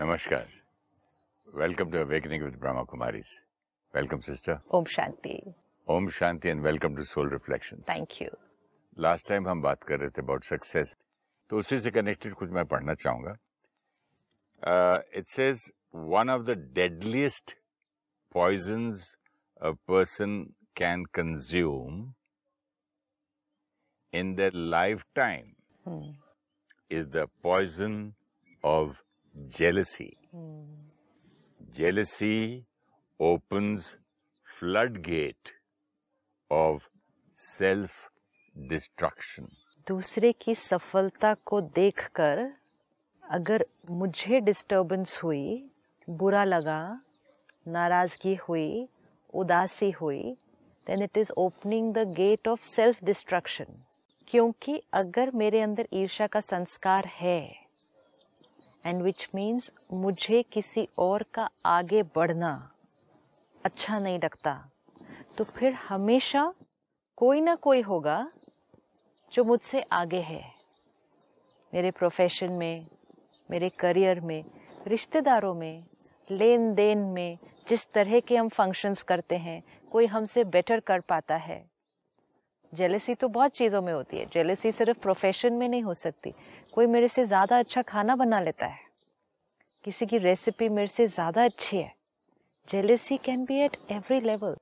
नमस्कार। Welcome to awakening with Brahma Kumaris welcome sister Om Shanti. Om Shanti and welcome to soul reflection thank you last time हम बात कर रहे थे अबाउट सक्सेस तो उसी से कनेक्टेड कुछ मैं पढ़ना चाहूँगा। It's is one of the deadliest poison a person can consume in the life time is the poison of jealousy. Jealousy opens floodgate of self destruction. दूसरे की सफलता को देखकर अगर मुझे डिस्टरबेंस हुई बुरा लगा नाराज़गी हुई उदासी हुई then it is opening the gate of self destruction क्योंकि अगर मेरे अंदर ईर्षा का संस्कार है एंड विच मीन्स मुझे किसी और का आगे बढ़ना अच्छा नहीं लगता। तो फिर हमेशा कोई ना कोई होगा जो मुझसे आगे है। मेरे प्रोफेशन में, मेरे करियर में, रिश्तेदारों में लेन देन में, जिस तरह के हम फ़ंक्शंस करते हैं, कोई हमसे बेटर कर पाता है। जेलेसी तो बहुत चीज़ों में होती है। जेलेसी सिर्फ़ प्रोफेशन में नहीं हो सकती। कोई मेरे से ज़्यादा अच्छा खाना बना लेता है। किसी की रेसिपी मेरे से ज़्यादा अच्छी है। Jealousy can be at every level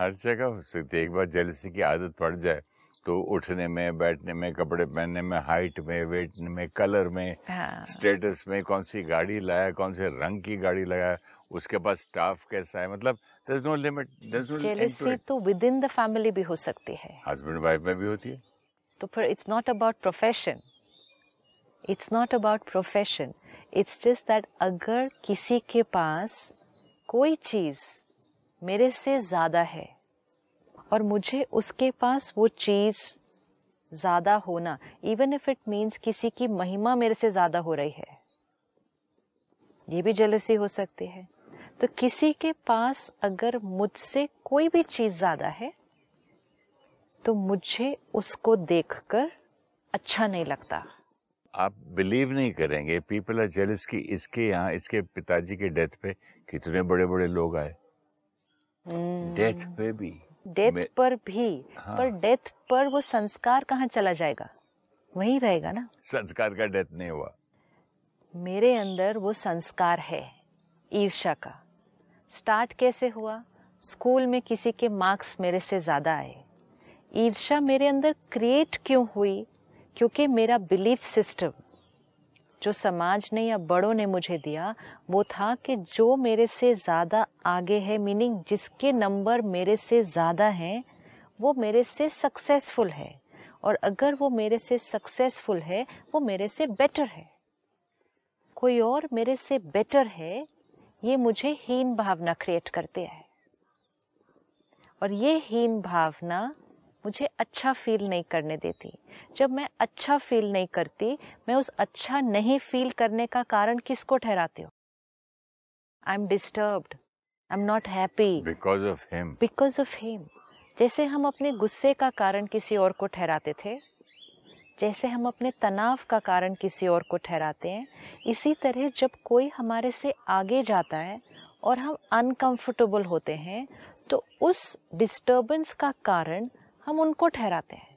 हर जगह हो सकती है। एक बार जेलसी की आदत पड़ जाए तो उठने में बैठने में कपड़े पहनने में हाइट में वेट में कलर में हाँ। स्टेटस में कौन सी गाड़ी लाया कौन से रंग की गाड़ी लगाया उसके पास स्टाफ कैसा है? मतलब नो लिमिट देयर जेलेसी तो विद इन द फैमिली भी हो सकती है। हस्बैंड वाइफ में भी होती है। तो फिर it's not about profession it's not about profession it's just that अगर किसी के पास कोई चीज़ मेरे से ज़्यादा है और मुझे उसके पास वो चीज़ ज़्यादा होना इवन इफ़ इट मीन्स किसी की महिमा मेरे से ज़्यादा हो रही है ये भी जेलसी हो सकती है। तो किसी के पास अगर मुझसे कोई भी चीज़ ज़्यादा है तो मुझे उसको देखकर अच्छा नहीं लगता। आप बिलीव नहीं करेंगे पीपल आर जेलस कि इसके यहाँ इसके पिताजी के डेथ पे कितने बड़े बड़े लोग आए। डेथ पे भी। डेथ मैं- पर भी। हाँ। पर डेथ पर वो संस्कार कहाँ चला जाएगा? वहीं रहेगा ना। संस्कार का डेथ नहीं हुआ। मेरे अंदर वो संस्कार है ईर्ष्या का। स्टार्ट कैसे हुआ? स्कूल में किसी के मार्क्स मेरे से ज़्यादा आए। ईर्ष्या मेरे अंदर क्रिएट क्यों हुई? क्योंकि मेरा बिलीफ सिस्टम जो समाज ने या बड़ों ने मुझे दिया, वो था कि जो मेरे से ज़्यादा आगे है मीनिंग जिसके नंबर मेरे से ज़्यादा हैं, वो मेरे से सक्सेसफुल है। और अगर वो मेरे से सक्सेसफुल है, वो मेरे से बेटर है। कोई और मेरे से बेटर है ये मुझे हीन भावना क्रिएट करते हैं। और ये हीन भावना मुझे अच्छा फील नहीं करने देती। जब मैं अच्छा फील नहीं करती मैं उस अच्छा नहीं फील करने का कारण किसको ठहराती हूँ? I am disturbed I am not happy because of him because of him जैसे हम अपने गुस्से का कारण किसी और को ठहराते थे जैसे हम अपने तनाव का कारण किसी और को ठहराते हैं, इसी तरह जब कोई हमारे से आगे जाता है और हम अनकंफर्टेबल होते हैं तो उस डिस्टरबेंस का कारण हम उनको ठहराते हैं।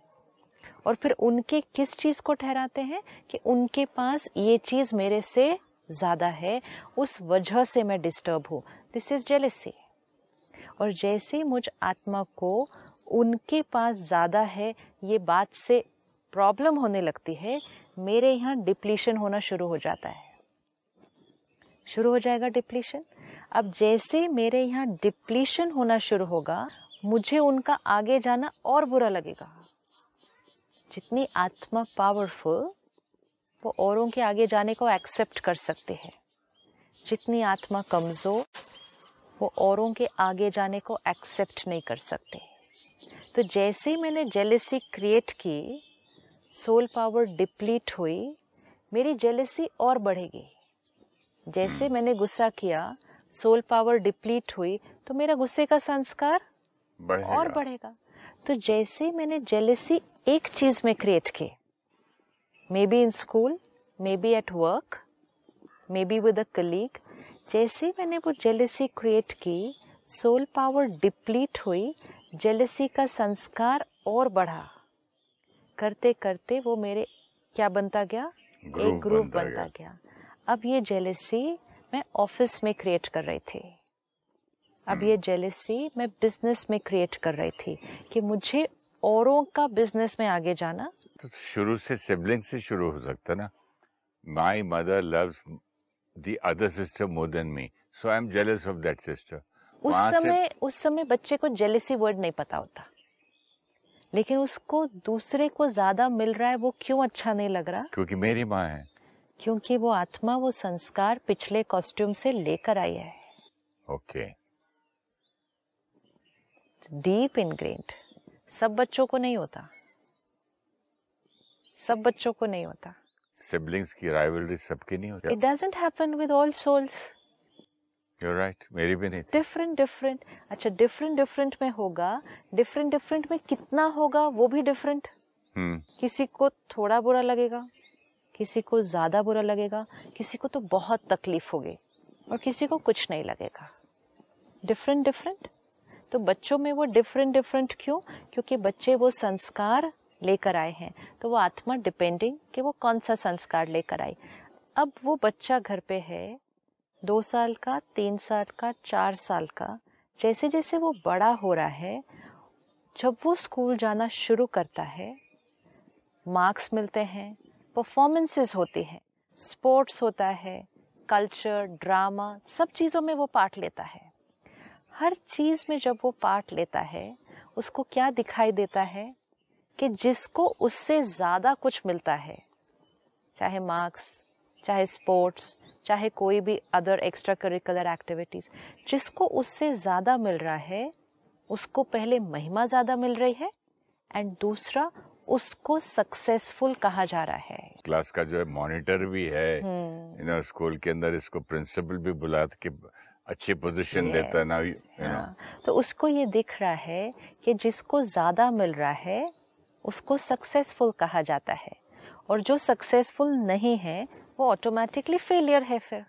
और फिर उनके किस चीज़ को ठहराते हैं कि उनके पास ये चीज़ मेरे से ज़्यादा है, उस वजह से मैं डिस्टर्ब हूँ। दिस इज़ जेलेसी और जैसे मुझ आत्मा को उनके पास ज़्यादा है, ये बात से प्रॉब्लम होने लगती है, मेरे यहाँ डिप्लीशन होना शुरू हो जाता है। शुरू हो जाएगा डिप्लीशन? अब जैसे मेरे यहाँ डिप्लीशन होना शुरू होगा, मुझे उनका आगे जाना और बुरा लगेगा। जितनी आत्मा पावरफुल वो औरों के आगे जाने को एक्सेप्ट कर सकते हैं। जितनी आत्मा कमज़ोर, वो औरों के आगे जाने को एक्सेप्ट नहीं कर सकते। तो जैसे ही मैंने जेलेसी क्रिएट की सोल पावर डिप्लीट हुई मेरी जेलेसी और बढ़ेगी। जैसे मैंने गुस्सा किया सोल पावर डिप्लीट हुई तो मेरा गुस्से का संस्कार बढ़ेगा। और बढ़ेगा। तो जैसे मैंने जेलेसी एक चीज़ में क्रिएट की maybe in school maybe at work maybe with a colleague जैसे मैंने वो जेलेसी क्रिएट की सोल पावर डिप्लीट हुई जेलेसी का संस्कार और बढ़ा। करते करते वो मेरे क्या बनता गया? एक ग्रुप बनता, बनता गया।, गया। अब ये जेलेसी मैं ऑफ़िस में क्रिएट कर रही थी। अब ये जेलेसी हम्म। मैं बिज़नेस में क्रिएट कर रही थी कि मुझे औरों का बिज़नेस में आगे जाना। तो शुरू से सिबलिंग से शुरू हो सकता ना। My mother loves the other sister more than me so I am jealous of that sister उस समय उस समय बच्चे को जेलेसी वर्ड नहीं पता होता। लेकिन उसको दूसरे को ज़्यादा मिल रहा है वो क्यों अच्छा नहीं लग रहा? क्योंकि मेरी माँ है। क्योंकि वो आत्मा वो संस्कार पिछले कॉस्ट्यूम से लेकर आई है। ओके। डीप इनग्रेंड सब बच्चों को नहीं होता। सब बच्चों को नहीं होता। सिबलिंग्स की राइवलरी सबके नहीं होती it doesn't happen with all souls you right मेरी भी नहीं डिफरेंट डिफरेंट अच्छा डिफरेंट डिफरेंट में होगा। डिफरेंट डिफरेंट में कितना होगा वो भी डिफरेंट hmm. किसी को थोड़ा बुरा लगेगा किसी को ज़्यादा बुरा लगेगा किसी को तो बहुत तकलीफ़ होगी और किसी को कुछ नहीं लगेगा। डिफरेंट डिफरेंट तो बच्चों में वो डिफरेंट डिफरेंट क्यों? क्योंकि बच्चे वो संस्कार लेकर आए हैं। तो वो आत्मा डिपेंडिंग कि वो कौन सा संस्कार लेकर आए अब वो बच्चा घर पे है दो साल का, तीन साल का, चार साल का, जैसे जैसे वो बड़ा हो रहा है, जब वो स्कूल जाना शुरू करता है, मार्क्स मिलते हैं, परफॉर्मेंसेस होती हैं, स्पोर्ट्स होता है, कल्चर, ड्रामा, सब चीज़ों में वो पार्ट लेता है। हर चीज़ में जब वो पार्ट लेता है, उसको क्या दिखाई देता है कि जिसको उससे ज़्यादा कुछ मिलता है, चाहे मार्क्स, चाहे स्पोर्ट्स चाहे कोई भी अदर एक्स्ट्रा करिकुलर एक्टिविटीज़ जिसको उससे ज़्यादा मिल रहा है उसको पहले महिमा ज़्यादा मिल रही है एंड दूसरा उसको सक्सेसफुल कहा जा रहा है। क्लास का जो है मॉनिटर भी है। यू नो स्कूल के अंदर इसको प्रिंसिपल भी बुला के अच्छी पोजीशन yes, देता है ना यू नो तो उसको ये दिख रहा है कि जिसको ज़्यादा मिल रहा है उसको सक्सेसफुल कहा जाता है। और जो सक्सेसफुल नहीं है वो ऑटोमेटिकली फेलियर है फिर।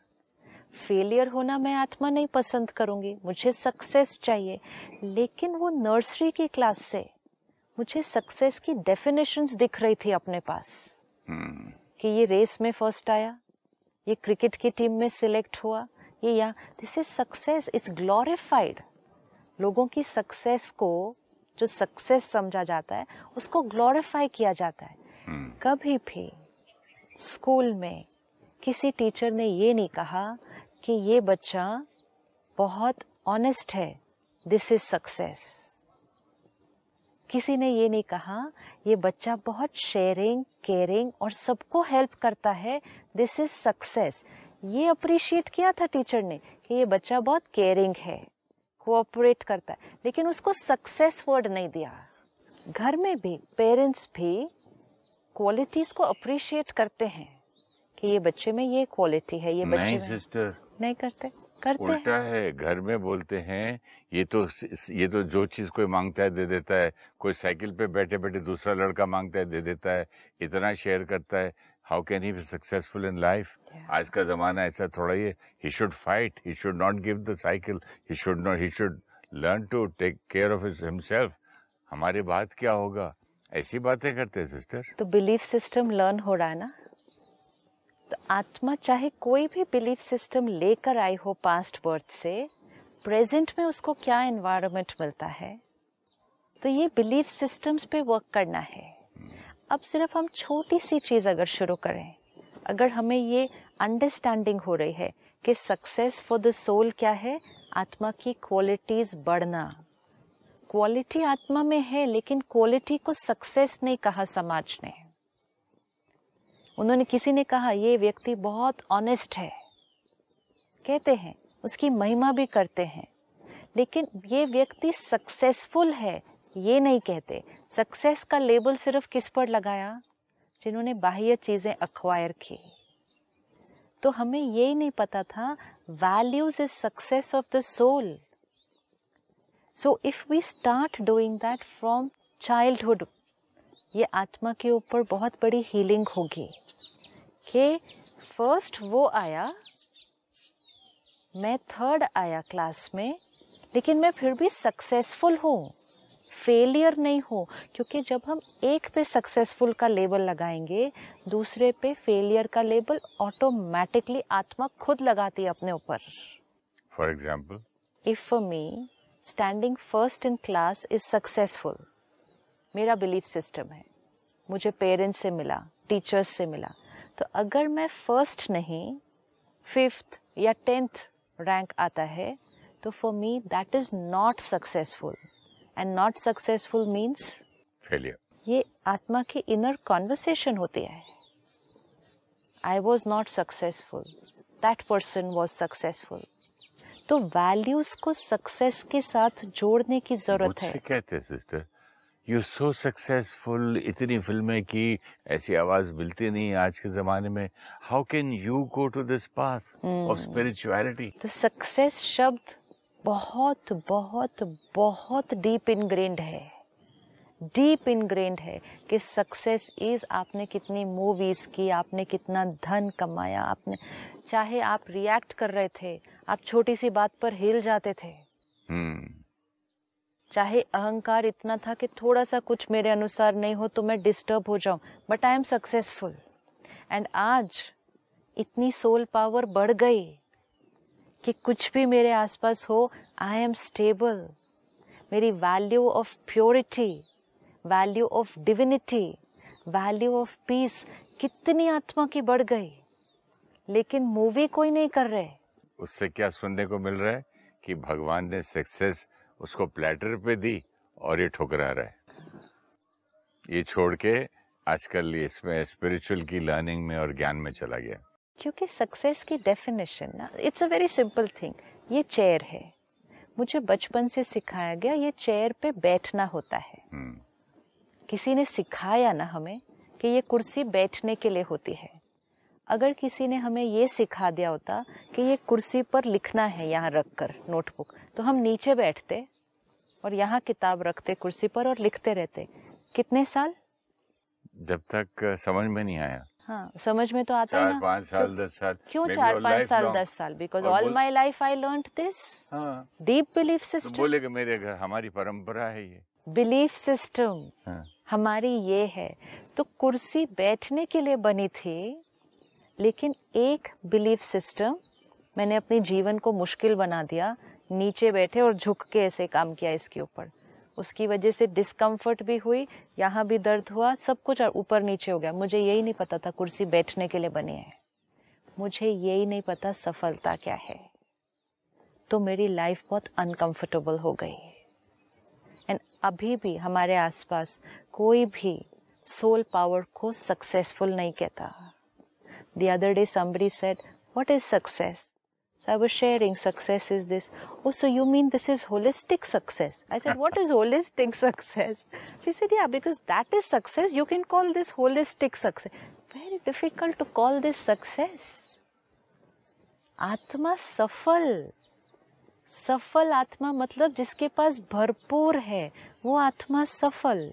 फेलियर होना मैं आत्मा नहीं पसंद करूँगी मुझे सक्सेस चाहिए। लेकिन वो नर्सरी की क्लास से मुझे सक्सेस की डेफिनेशंस दिख रही थी अपने पास। Hmm. कि ये रेस में फ़र्स्ट आया ये क्रिकेट की टीम में सिलेक्ट हुआ ये या this is success it's glorified लोगों की सक्सेस को जो सक्सेस समझा जाता है उसको ग्लोरिफाई किया जाता है। Hmm. कभी भी स्कूल में किसी टीचर ने ये नहीं कहा कि ये बच्चा बहुत ऑनेस्ट है दिस इज़ सक्सेस किसी ने ये नहीं कहा, ये बच्चा बहुत शेयरिंग केयरिंग और सबको हेल्प करता है दिस इज़ सक्सेस ये अप्रिशिएट किया था टीचर ने कि ये बच्चा बहुत केयरिंग है कोऑपरेट करता है, लेकिन उसको सक्सेस वर्ड नहीं दिया। घर में भी पेरेंट्स भी क्वालिटीज को अप्रिशिएट करते हैं। कि ये बच्चे में ये क्वालिटी है ये बच्चे नहीं में सिस्टर नहीं करते? करते उल्टा है। घर में बोलते हैं ये तो ये तो जो चीज़ कोई माँगता है दे देता है। कोई साइकिल पे बैठे बैठे दूसरा लड़का माँगता है दे देता है। इतना शेयर करता है। How can he be successful in life आज का जमाना ऐसा थोड़ा ही he. Should fight he should not give the cycle he should not he should learn to take care of himself हमारी बात क्या होगा? ऐसी बातें करते हैं सिस्टर तो बिलीफ सिस्टम लर्न हो रहा है ना? तो आत्मा चाहे कोई भी बिलीफ सिस्टम लेकर आई हो पास्ट बर्थ से प्रेजेंट में उसको क्या एनवायरनमेंट मिलता है? तो ये बिलीफ सिस्टम्स पे वर्क करना है। अब सिर्फ़ हम छोटी सी चीज़ अगर शुरू करें, अगर हमें ये अंडरस्टैंडिंग हो रही है कि सक्सेस फॉर द सोल क्या है, आत्मा की क्वालिटीज बढ़ना। क्वालिटी आत्मा में है, लेकिन क्वालिटी को सक्सेस नहीं कहा समाज ने। उन्होंने किसी ने कहा, ये व्यक्ति बहुत ऑनेस्ट है। कहते हैं, उसकी महिमा भी करते हैं। लेकिन ये व्यक्ति सक्सेसफुल है, ये नहीं कहते। सक्सेस का लेबल सिर्फ़ किस पर लगाया? जिन्होंने बाह्य चीज़ें अक्वायर की। तो हमें ये ही नहीं पता था values is success of the soul so if we start doing that from childhood ये आत्मा के ऊपर बहुत बड़ी हीलिंग होगी। कि फ़र्स्ट वो आया मैं थर्ड आया क्लास में लेकिन मैं फिर भी सक्सेसफुल हूँ। फेलियर नहीं हो क्योंकि जब हम एक पे सक्सेसफुल का लेबल लगाएँगे दूसरे पे फेलियर का लेबल ऑटोमेटिकली आत्मा खुद लगाती है अपने ऊपर। For example if me standing first in class is successful मेरा बिलीफ सिस्टम है। मुझे पेरेंट्स से मिला टीचर्स से मिला। तो अगर मैं फ़र्स्ट नहीं फिफ्थ या टेंथ रैंक आता है तो for me that is not successful and not successful means failure ये आत्मा की इनर कॉन्वर्सेशन होती है। I was not successful that person was successful तो वैल्यूज़ को सक्सेस के साथ जोड़ने की ज़रूरत है। कहते सिस्टर यू सो सक्सेसफुल इतनी फ़िल्में की ऐसी आवाज़ मिलती नहीं आज के जमाने में। How can you go to this path of spirituality तो सक्सेस शब्द बहुत बहुत बहुत डीप इनग्रेंड है। डीप इनग्रेंड है कि सक्सेस इज़ आपने कितनी मूवीज़ की आपने कितना धन कमाया आपने चाहे आप रिएक्ट कर रहे थे आप छोटी सी बात पर हिल जाते थे। हम्म। चाहे अहंकार इतना था कि थोड़ा सा कुछ मेरे अनुसार नहीं हो तो मैं डिस्टर्ब हो जाऊँ but I am successful and आज इतनी सोल पावर बढ़ गई कि कुछ भी मेरे आसपास हो आई एम स्टेबल मेरी value of purity value of divinity value of peace कितनी आत्मा की बढ़ गई, लेकिन मूवी कोई नहीं कर रहे. उससे क्या सुनने को मिल रहा है कि भगवान ने सक्सेस उसको प्लेटर पे दी और ये ठुकरा रहा है। ये छोड़ के आजकल इसमें स्पिरिचुअल की लर्निंग में और ज्ञान में चला गया। क्योंकि सक्सेस की डेफिनेशन ना it's a very simple thing ये चेयर है। मुझे बचपन से सिखाया गया ये चेयर पे बैठना होता है। हम्म, किसी ने सिखाया ना हमें कि ये कुर्सी बैठने के लिए होती है। अगर किसी ने हमें ये सिखा दिया होता कि ये कुर्सी पर लिखना है यहाँ रख कर नोटबुक तो हम नीचे बैठते और यहाँ किताब रखते कुर्सी पर और लिखते रहते। कितने साल? जब तक समझ में नहीं आया। हाँ समझ में तो आता है चार पाँच साल तो दस साल क्यों चार पाँच साल long. दस साल? Because all my life I learn this हाँ। डीप बिलीफ तो सिस्टम बोले कि मेरे घर हमारी परंपरा है ये। बिलीफ सिस्टम हाँ, हमारी ये है। तो कुर्सी बैठने के लिए बनी थी लेकिन एक बिलीफ सिस्टम मैंने अपने जीवन को मुश्किल बना दिया, नीचे बैठे और झुक के ऐसे काम किया इसके ऊपर। उसकी वजह से डिस्कम्फर्ट भी हुई, यहाँ भी दर्द हुआ, सब कुछ ऊपर नीचे हो गया। मुझे यही नहीं पता था कुर्सी बैठने के लिए बनी है। मुझे यही नहीं पता सफलता क्या है। तो मेरी लाइफ बहुत अनकंफर्टेबल हो गई। एंड अभी भी हमारे आसपास कोई भी सोल पावर को सक्सेसफुल नहीं कहता। The other day somebody said, What is success? So I was sharing success is this. Oh, so you mean this is holistic success? I said, What is holistic success? She said, Yeah, because that is success. You can call this holistic success. Very difficult to call this success. आत्मा सफल सफल आत्मा मतलब जिसके पास भरपूर है वो आत्मा सफल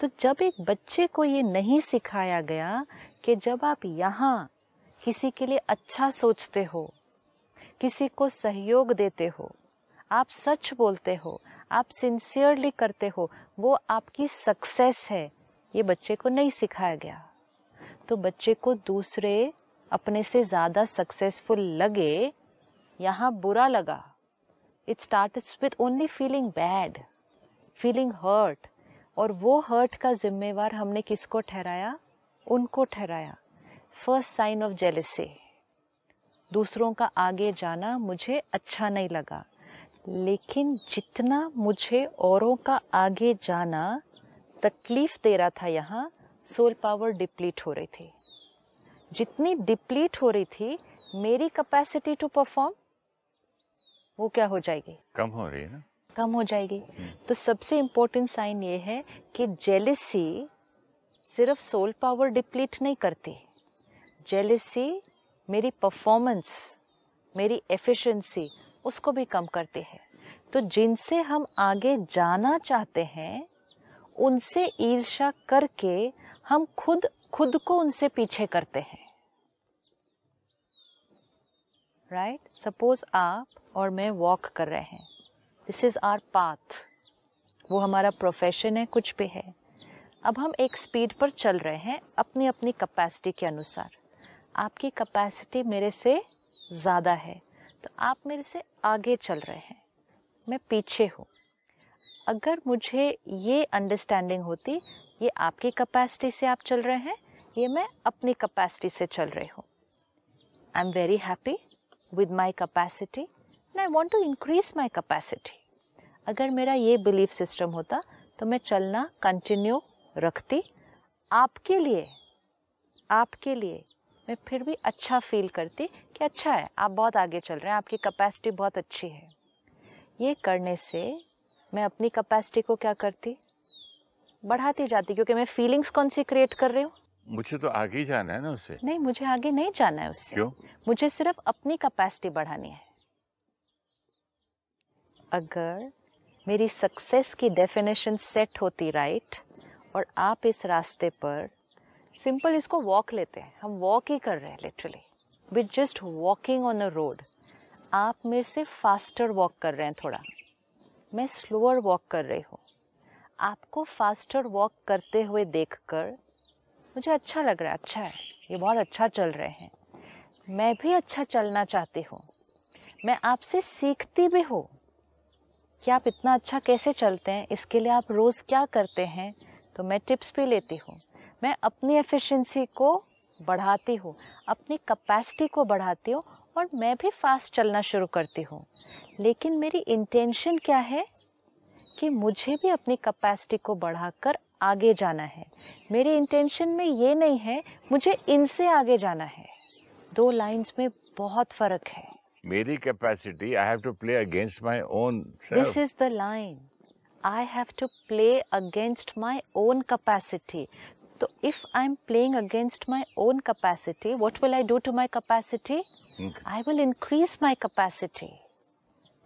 तो जब एक बच्चे को ये नहीं सिखाया गया कि जब आप यहाँ किसी के लिए अच्छा सोचते हो, किसी को सहयोग देते हो, आप सच बोलते हो, आप सिंसियरली करते हो, वो आपकी सक्सेस है। ये बच्चे को नहीं सिखाया गया। तो बच्चे को दूसरे अपने से ज़्यादा सक्सेसफुल लगे, यहाँ बुरा लगा। It start with only feeling bad feeling hurt और वो हर्ट का जिम्मेवार हमने किसको ठहराया? उनको ठहराया। First sign of jealousy. दूसरों का आगे जाना मुझे अच्छा नहीं लगा। लेकिन जितना मुझे औरों का आगे जाना तकलीफ़ दे रहा था यहाँ सोल पावर डिप्लीट हो रही थी। जितनी डिप्लीट हो रही थी मेरी कैपेसिटी टू परफॉर्म वो क्या हो जाएगी? कम हो रही है ना? कम हो जाएगी। तो सबसे इम्पोर्टेंट साइन ये है कि जेलिसी सिर्फ़ सोल पावर डिप्लीट नहीं करती। जेलिसी मेरी परफॉर्मेंस मेरी एफिशिएंसी उसको भी कम करती है। तो जिनसे हम आगे जाना चाहते हैं, उनसे ईर्षा करके हम खुद खुद को उनसे पीछे करते हैं। Right right? सपोज़ आप और मैं वॉक कर रहे हैं। दिस इज़ आर पाथ वो हमारा प्रोफेशन है, कुछ भी है। अब हम एक स्पीड पर चल रहे हैं अपनी अपनी कैपेसिटी के अनुसार। आपकी कैपेसिटी मेरे से ज़्यादा है। तो आप मेरे से आगे चल रहे हैं। मैं पीछे हूँ। अगर मुझे ये अंडरस्टैंडिंग होती, ये आपकी कैपेसिटी से आप चल रहे हैं, ये मैं अपनी कैपेसिटी से चल रही हूँ। I am very happy with my capacity and I want to increase my capacity अगर मेरा ये बिलीफ सिस्टम होता तो मैं चलना कंटिन्यू रखती। आपके लिए आपके लिए मैं फिर भी अच्छा फील करती कि अच्छा है आप बहुत आगे चल रहे हैं आपकी कैपेसिटी बहुत अच्छी है। ये करने से मैं अपनी कैपेसिटी को क्या करती? बढ़ाती जाती क्योंकि मैं फीलिंग्स कौन सी क्रिएट कर रही हूँ? मुझे तो आगे ही जाना है ना उससे नहीं मुझे आगे नहीं जाना है उससे। क्यों? मुझे सिर्फ़ अपनी कैपेसिटी बढ़ानी है। अगर मेरी सक्सेस की डेफिनेशन सेट होती राइट और आप इस रास्ते पर सिंपल इसको वॉक लेते हैं। हम वॉक ही कर रहे हैं literally with just walking on a road आप मेरे से फास्टर वॉक कर रहे हैं थोड़ा। मैं स्लोअर वॉक कर रही हूँ। आपको फास्टर वॉक करते हुए देखकर मुझे अच्छा लग रहा है अच्छा है। ये बहुत अच्छा चल रहे हैं। मैं भी अच्छा चलना चाहती हूँ। मैं आपसे सीखती भी हूँ कि आप इतना अच्छा कैसे चलते हैं, इसके लिए आप रोज़ क्या करते हैं तो मैं टिप्स भी लेती हूँ। मैं अपनी एफिशिएंसी को बढ़ाती हूँ अपनी कैपेसिटी को बढ़ाती हूँ और मैं भी फास्ट चलना शुरू करती हूँ। लेकिन मेरी इंटेंशन क्या है? कि मुझे भी अपनी कैपेसिटी को बढ़ाकर आगे जाना है। मेरी इंटेंशन में ये नहीं है मुझे इनसे आगे जाना है। दो लाइंस में बहुत फ़र्क है। मेरी capacity I have to play against my own this is the line I have to play against my own capacity तो if I am playing against my own capacity what will I do to my capacity I will increase my capacity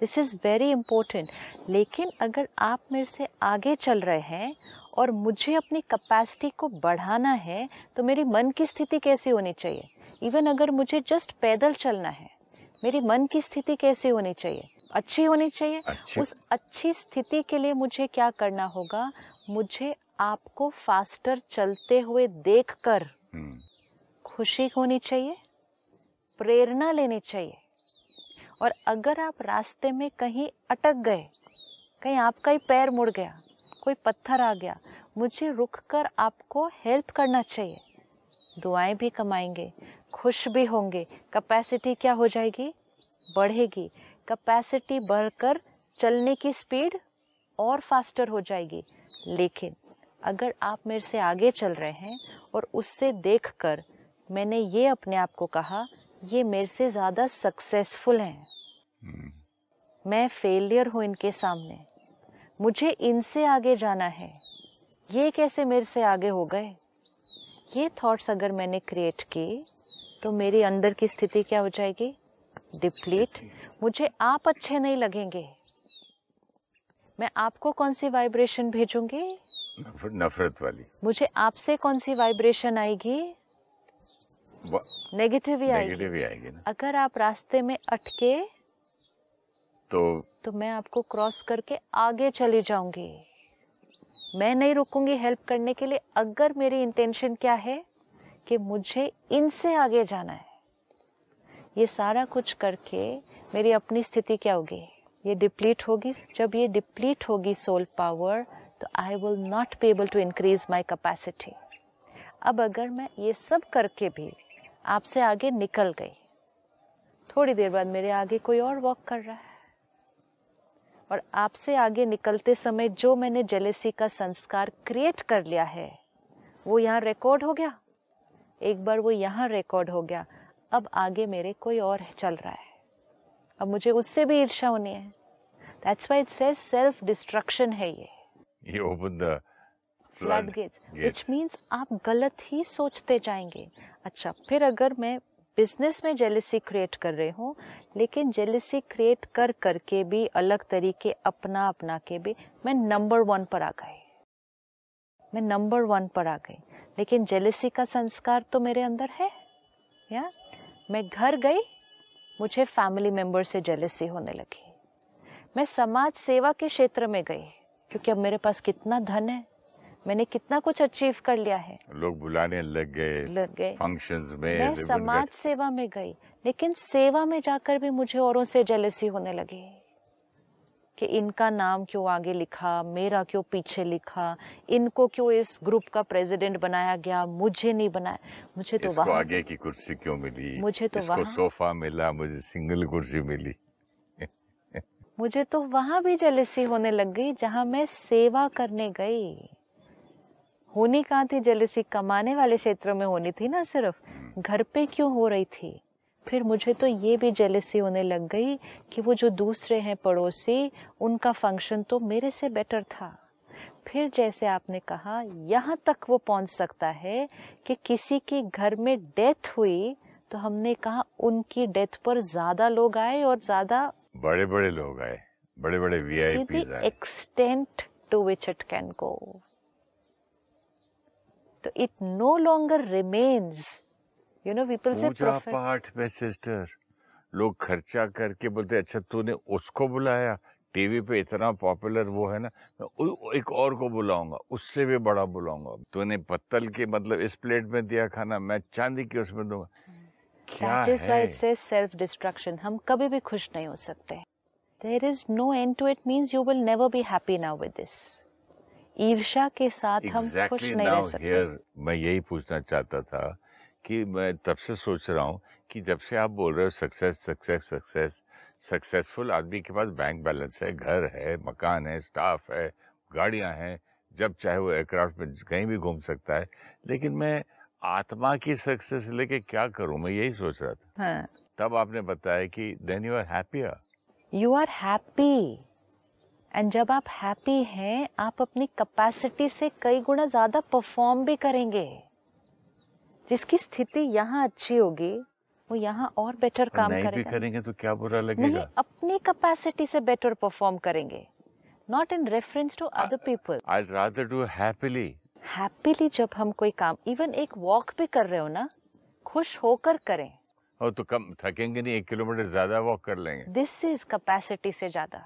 this is very important लेकिन अगर आप मेरे से आगे चल रहे हैं और मुझे अपनी कैपेसिटी को बढ़ाना है तो मेरी मन की स्थिति कैसी होनी चाहिए? इवन अगर मुझे जस्ट पैदल चलना है मेरी मन की स्थिति कैसी होनी चाहिए? अच्छी होनी चाहिए? अच्छी। उस अच्छी स्थिति के लिए मुझे क्या करना होगा? मुझे आपको फास्टर चलते हुए देखकर हम्म, खुशी होनी चाहिए प्रेरणा लेनी चाहिए। और अगर आप रास्ते में कहीं अटक गए कहीं आपका ही पैर मुड़ गया कोई पत्थर आ गया मुझे रुक कर आपको हेल्प करना चाहिए। दुआएँ भी कमाएँगे खुश भी होंगे कैपेसिटी क्या हो जाएगी? बढ़ेगी। कैपेसिटी बढ़कर चलने की स्पीड और फास्टर हो जाएगी। लेकिन अगर आप मेरे से आगे चल रहे हैं और उससे देखकर मैंने ये अपने आप को कहा ये मेरे से ज़्यादा सक्सेसफुल हैं। हम्म, मैं फेलियर हूँ इनके सामने। मुझे इनसे आगे जाना है। ये कैसे मेरे से आगे हो गए? ये थॉट्स अगर मैंने क्रिएट की तो मेरी अंदर की स्थिति क्या हो जाएगी? डिप्लीट मुझे आप अच्छे नहीं लगेंगे। मैं आपको कौन सी वाइब्रेशन भेजूँगी? नफरत वाली। मुझे आपसे कौन सी वाइब्रेशन आएगी? नेगेटिव ही आएगी। नेगेटिव ही आएगी ना। अगर आप रास्ते में अटके तो तो मैं आपको क्रॉस करके आगे चली जाऊँगी। मैं नहीं रुकूँगी हेल्प करने के लिए। अगर मेरी इंटेंशन क्या है कि मुझे इनसे आगे जाना है ये सारा कुछ करके मेरी अपनी स्थिति क्या होगी? ये डिप्लीट होगी। जब ये डिप्लीट होगी सोल पावर तो I will not be able to increase my capacity अब अगर मैं ये सब करके भी आपसे आगे निकल गई, थोड़ी देर बाद मेरे आगे कोई और वॉक कर रहा है। और आपसे आगे निकलते समय जो मैंने जेलेसी का संस्कार क्रिएट कर लिया है, वो यहाँ रिकॉर्ड हो गया। एक बार वो यहाँ रिकॉर्ड हो गया। अब आगे मेरे कोई और चल रहा है। अब मुझे उससे भी ईर्षा होनी है। That's why it self destruction है ये। ये open the flood gates which means आप गलत ही सोचते जाएँगे। अच्छा फिर अगर मैं बिज़नेस में जेलिसी क्रिएट कर रहे हूँ लेकिन जेलिसी क्रिएट कर करके भी अलग तरीके अपना अपना के भी मैं नंबर वन पर आ गई। मैं नंबर वन पर आ गई। लेकिन जेलिसी का संस्कार तो मेरे अंदर है या? मैं घर गई मुझे फैमिली मेंबर से जेलसी होने लगी। मैं समाज सेवा के क्षेत्र में गई क्योंकि अब मेरे पास कितना धन है मैंने कितना कुछ अचीव कर लिया है। लोग बुलाने लग गए लग गए। फ़ंक्शंस में मैं समाज सेवा में गई लेकिन सेवा में जाकर भी मुझे औरों से जेलसी होने लगी कि इनका नाम क्यों आगे लिखा मेरा क्यों पीछे लिखा इनको क्यों इस ग्रुप का प्रेसिडेंट बनाया गया मुझे नहीं बनाया। मुझे तो वहाँ आगे की कुर्सी क्यों मिली? मुझे तो इसको वहाँ- सोफा मिला मुझे सिंगल कुर्सी मिली। मुझे तो वहाँ भी जेलसी होने लग गई जहाँ मैं सेवा करने गई। होनी कहाँ थी जेलसी कमाने वाले क्षेत्रों में होनी थी ना सिर्फ़। घर पे क्यों हो रही थी? फिर मुझे तो ये भी जेलसी होने लग गई कि वो जो दूसरे हैं पड़ोसी, उनका फ़ंक्शन तो मेरे से बेटर था। फिर जैसे आपने कहा, यहाँ तक वो पहुँच सकता है कि किसी के घर में डेथ हुई तो हमने कहा, उनकी डेथ पर ज़्यादा लोग आए और ज़्यादा बड़े बड़े लोग आए बड़े बड़े the आए extent to which it can go. So it no longer remains. You know, people say पूजा पाठ में सिस्टर लोग खर्चा करके बोलते अच्छा तूने उसको बुलाया टीवी पे इतना पॉपुलर वो है ना मैं एक और को बुलाऊँगा उससे भी बड़ा बुलाऊँगा तूने पत्तल के मतलब इस प्लेट में दिया खाना मैं चांदी के उसमें दूँगा is why है it says self-destruction. हम कभी भी खुश नहीं हो सकते. There is no end to it means you will never be happy now with this. ईर्षा के साथ हम खुश नहीं रह सकते. हियर मैं यही पूछना चाहता था कि मैं तब से सोच रहा हूँ कि जब से आप बोल रहे हो सक्सेस सक्सेस सक्सेस सक्सेसफुल आदमी के पास बैंक बैलेंस है घर है मकान है स्टाफ है गाड़ियाँ हैं जब चाहे वो एयरक्राफ्ट में कहीं भी घूम सकता है लेकिन मैं आत्मा की सक्सेस लेके क्या करूँ? मैं यही सोच रहा था। हाँ. तब आपने बताया कि then you are happier you are happy and जब आप हैप्पी हैं आप अपनी कैपेसिटी से कई गुना ज़्यादा परफॉर्म भी करेंगे। जिसकी स्थिति यहाँ अच्छी होगी वो यहाँ और बेटर काम नहीं भी करेंगे। तो क्या बुरा लगेगा? नहीं अपनी कैपेसिटी से बेटर परफॉर्म करेंगे। Not in reference to other people I rather do happily happily जब हम कोई काम इवन एक वॉक भी कर रहे हो ना खुश होकर करें। और तो कम थकेंगे नहीं एक किलोमीटर ज़्यादा वॉक कर लेंगे। दिस इज़ कैपेसिटी से ज़्यादा।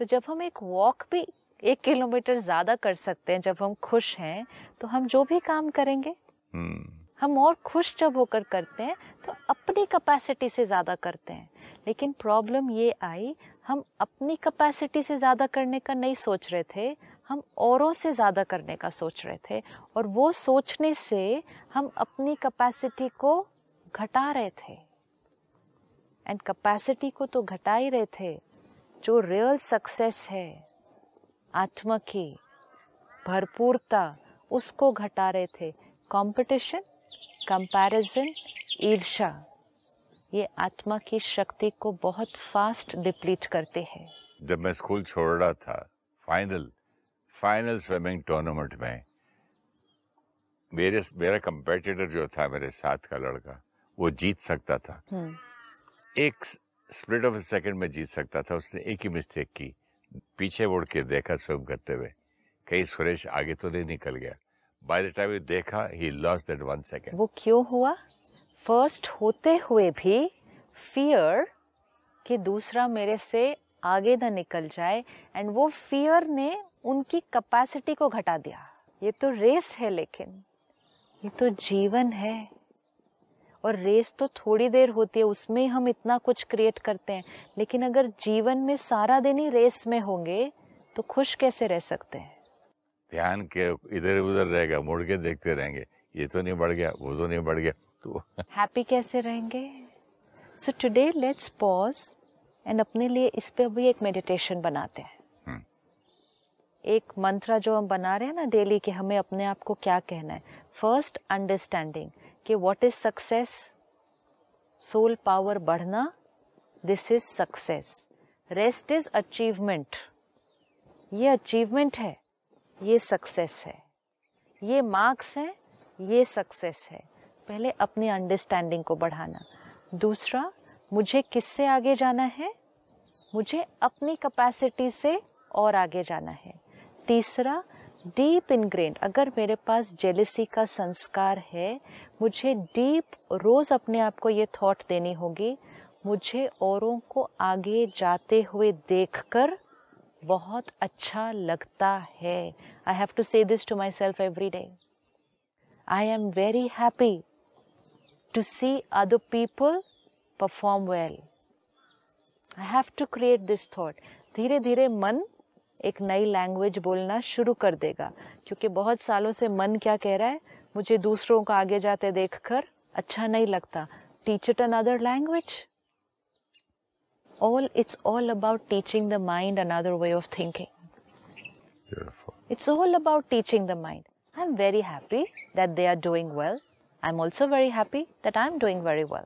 तो जब हम एक वॉक भी एक किलोमीटर ज़्यादा कर सकते हैं जब हम खुश हैं तो हम जो भी काम करेंगे हम्म। हम और खुश जब होकर करते हैं तो अपनी कैपेसिटी से ज़्यादा करते हैं। लेकिन प्रॉब्लम ये आई हम अपनी कैपेसिटी से ज़्यादा करने का नहीं सोच रहे थे हम औरों से ज़्यादा करने का सोच रहे थे और वो सोचने से हम अपनी कैपेसिटी को घटा रहे थे। एंड कैपेसिटी को तो घटा ही रहे थे। जो रियल सक्सेस है, आत्मा की भरपूरता, उसको घटा रहे थे। कंपटीशन कंपैरिजन ईर्षा ये आत्मा की शक्ति को बहुत फास्ट डिप्लीट करते हैं। जब मैं स्कूल छोड़ रहा था फाइनल फाइनल स्विमिंग टूर्नामेंट में मेरे मेरा कंपेटिटर जो था मेरे साथ का लड़का वो जीत सकता था। हम्म, एक स्प्लिट ऑफ़ सेकंड में जीत सकता था। उसने एक ही मिस्टेक की पीछे मुड़ के देखा स्विम करते हुए। कहीं सुरेश आगे तो नहीं निकल गया। बाय द टाइम देखा ही लॉस्ट दैट वन सेकंड वो क्यों हुआ? फ़र्स्ट होते हुए भी फियर कि दूसरा मेरे से आगे ना निकल जाए एंड वो फियर ने उनकी कैपेसिटी को घटा दिया। ये तो रेस है लेकिन ये तो जीवन है। और रेस तो थोड़ी देर होती है उसमें हम इतना कुछ क्रिएट करते हैं। लेकिन अगर जीवन में सारा दिन ही रेस में होंगे तो खुश कैसे रह सकते हैं? ध्यान के इधर उधर रहेगा मुड़ के देखते रहेंगे। ये तो नहीं बढ़ गया वो तो नहीं बढ़ गया तो हैप्पी कैसे रहेंगे? So today let's pause and अपने लिए इस पे भी एक मेडिटेशन बनाते हैं। एक मंत्र जो हम बना रहे हैं ना डेली कि हमें अपने आप को क्या कहना है। फ़र्स्ट अंडरस्टैंडिंग कि what is success soul power बढ़ना this is success rest is achievement ये अचीवमेंट है, ये सक्सेस है। ये मार्क्स हैं, ये सक्सेस है। पहले अपनी अंडरस्टैंडिंग को बढ़ाना। दूसरा, मुझे किससे आगे जाना है? मुझे अपनी कैपेसिटी से और आगे जाना है। तीसरा डीप इनग्रेन अगर मेरे पास जेलिसी का संस्कार है, मुझे डीप रोज अपने आप को ये थॉट देनी होगी, मुझे औरों को आगे जाते हुए देखकर बहुत अच्छा लगता है। I have to say this to myself every day I am very happy to see other people perform well I have to create this thought धीरे धीरे मन एक नई लैंग्वेज बोलना शुरू कर देगा। क्योंकि बहुत सालों से मन क्या कह रहा है? मुझे दूसरों को आगे जाते देख कर अच्छा नहीं लगता। Teach it another language all it's all about teaching the mind another way of thinking it's all about teaching the mind I am very happy that they are doing well I am also very happy that I am doing very well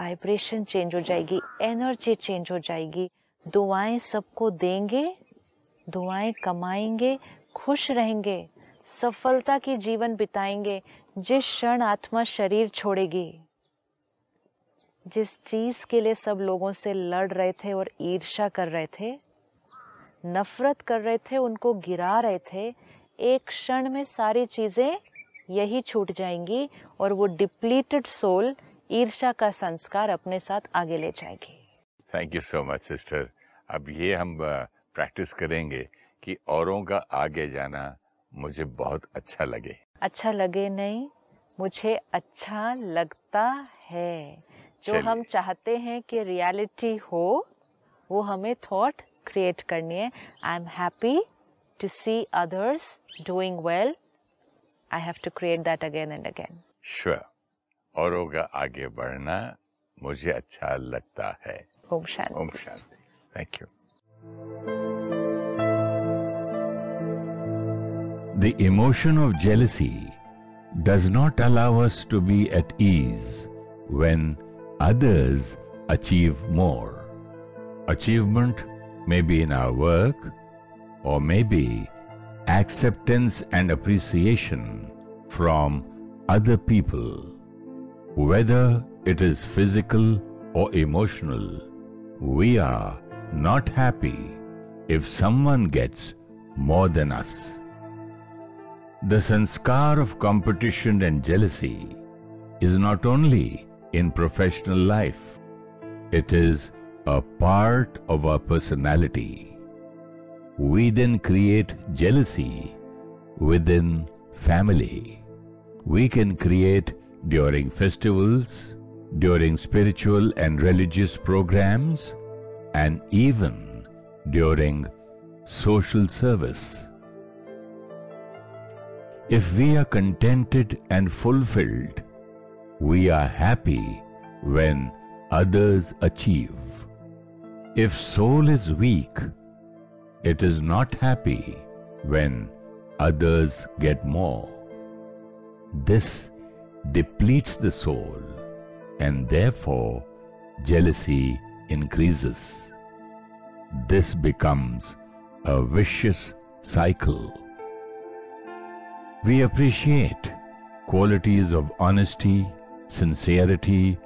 vibration change हो जाएगी energy change हो जाएगी। दुआएँ सबको देंगे दुआएँ कमाएँगे, खुश रहेंगे, सफलता की जीवन बिताएँगे, जिस क्षण आत्मा शरीर छोड़ेगी। जिस चीज़ के लिए सब लोगों से लड़ रहे थे और ईर्षा कर रहे थे, नफरत कर रहे थे, उनको गिरा रहे थे, एक क्षण में सारी चीज़ें यही छूट जाएँगी और वो डिप्लीटेड सोल ईर्षा का संस्कार अपने साथ आगे ले जाएगी। Thank you so much sister अब ये हम प्रैक्टिस करेंगे कि औरों का आगे जाना मुझे बहुत अच्छा लगे। अच्छा लगे नहीं मुझे अच्छा लगता है। जो हम चाहते हैं कि रियलिटी हो वो हमें थॉट क्रिएट करनी है। I am happy to see others doing well I have to create that again and again sure औरों का आगे बढ़ना मुझे अच्छा लगता है। Om Shanti. Om Shanti. Thank you The emotion of jealousy does not allow us to be at ease when others achieve more. Achievement may be in our work or maybe acceptance and appreciation from other people. Whether it is physical or emotional, we are not happy if someone gets more than us. The sanskar of competition and jealousy is not only in professional life. It is a part of our personality. We then create jealousy within family. We can create during festivals, during spiritual and religious programs, and even during social service. If we are contented and fulfilled we are happy when others achieve. If soul is weak, it is not happy when others get more. This depletes the soul and therefore jealousy increases. This becomes a vicious cycle. We appreciate qualities of honesty, sincerity,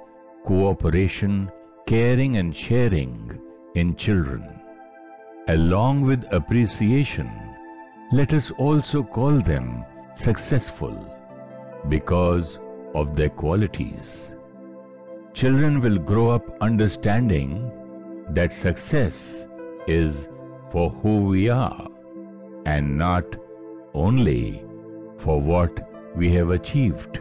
cooperation, caring and sharing in children. Along with appreciation, let us also call them successful because of their qualities. Children will grow up understanding that success is for who we are and not only for what we have achieved.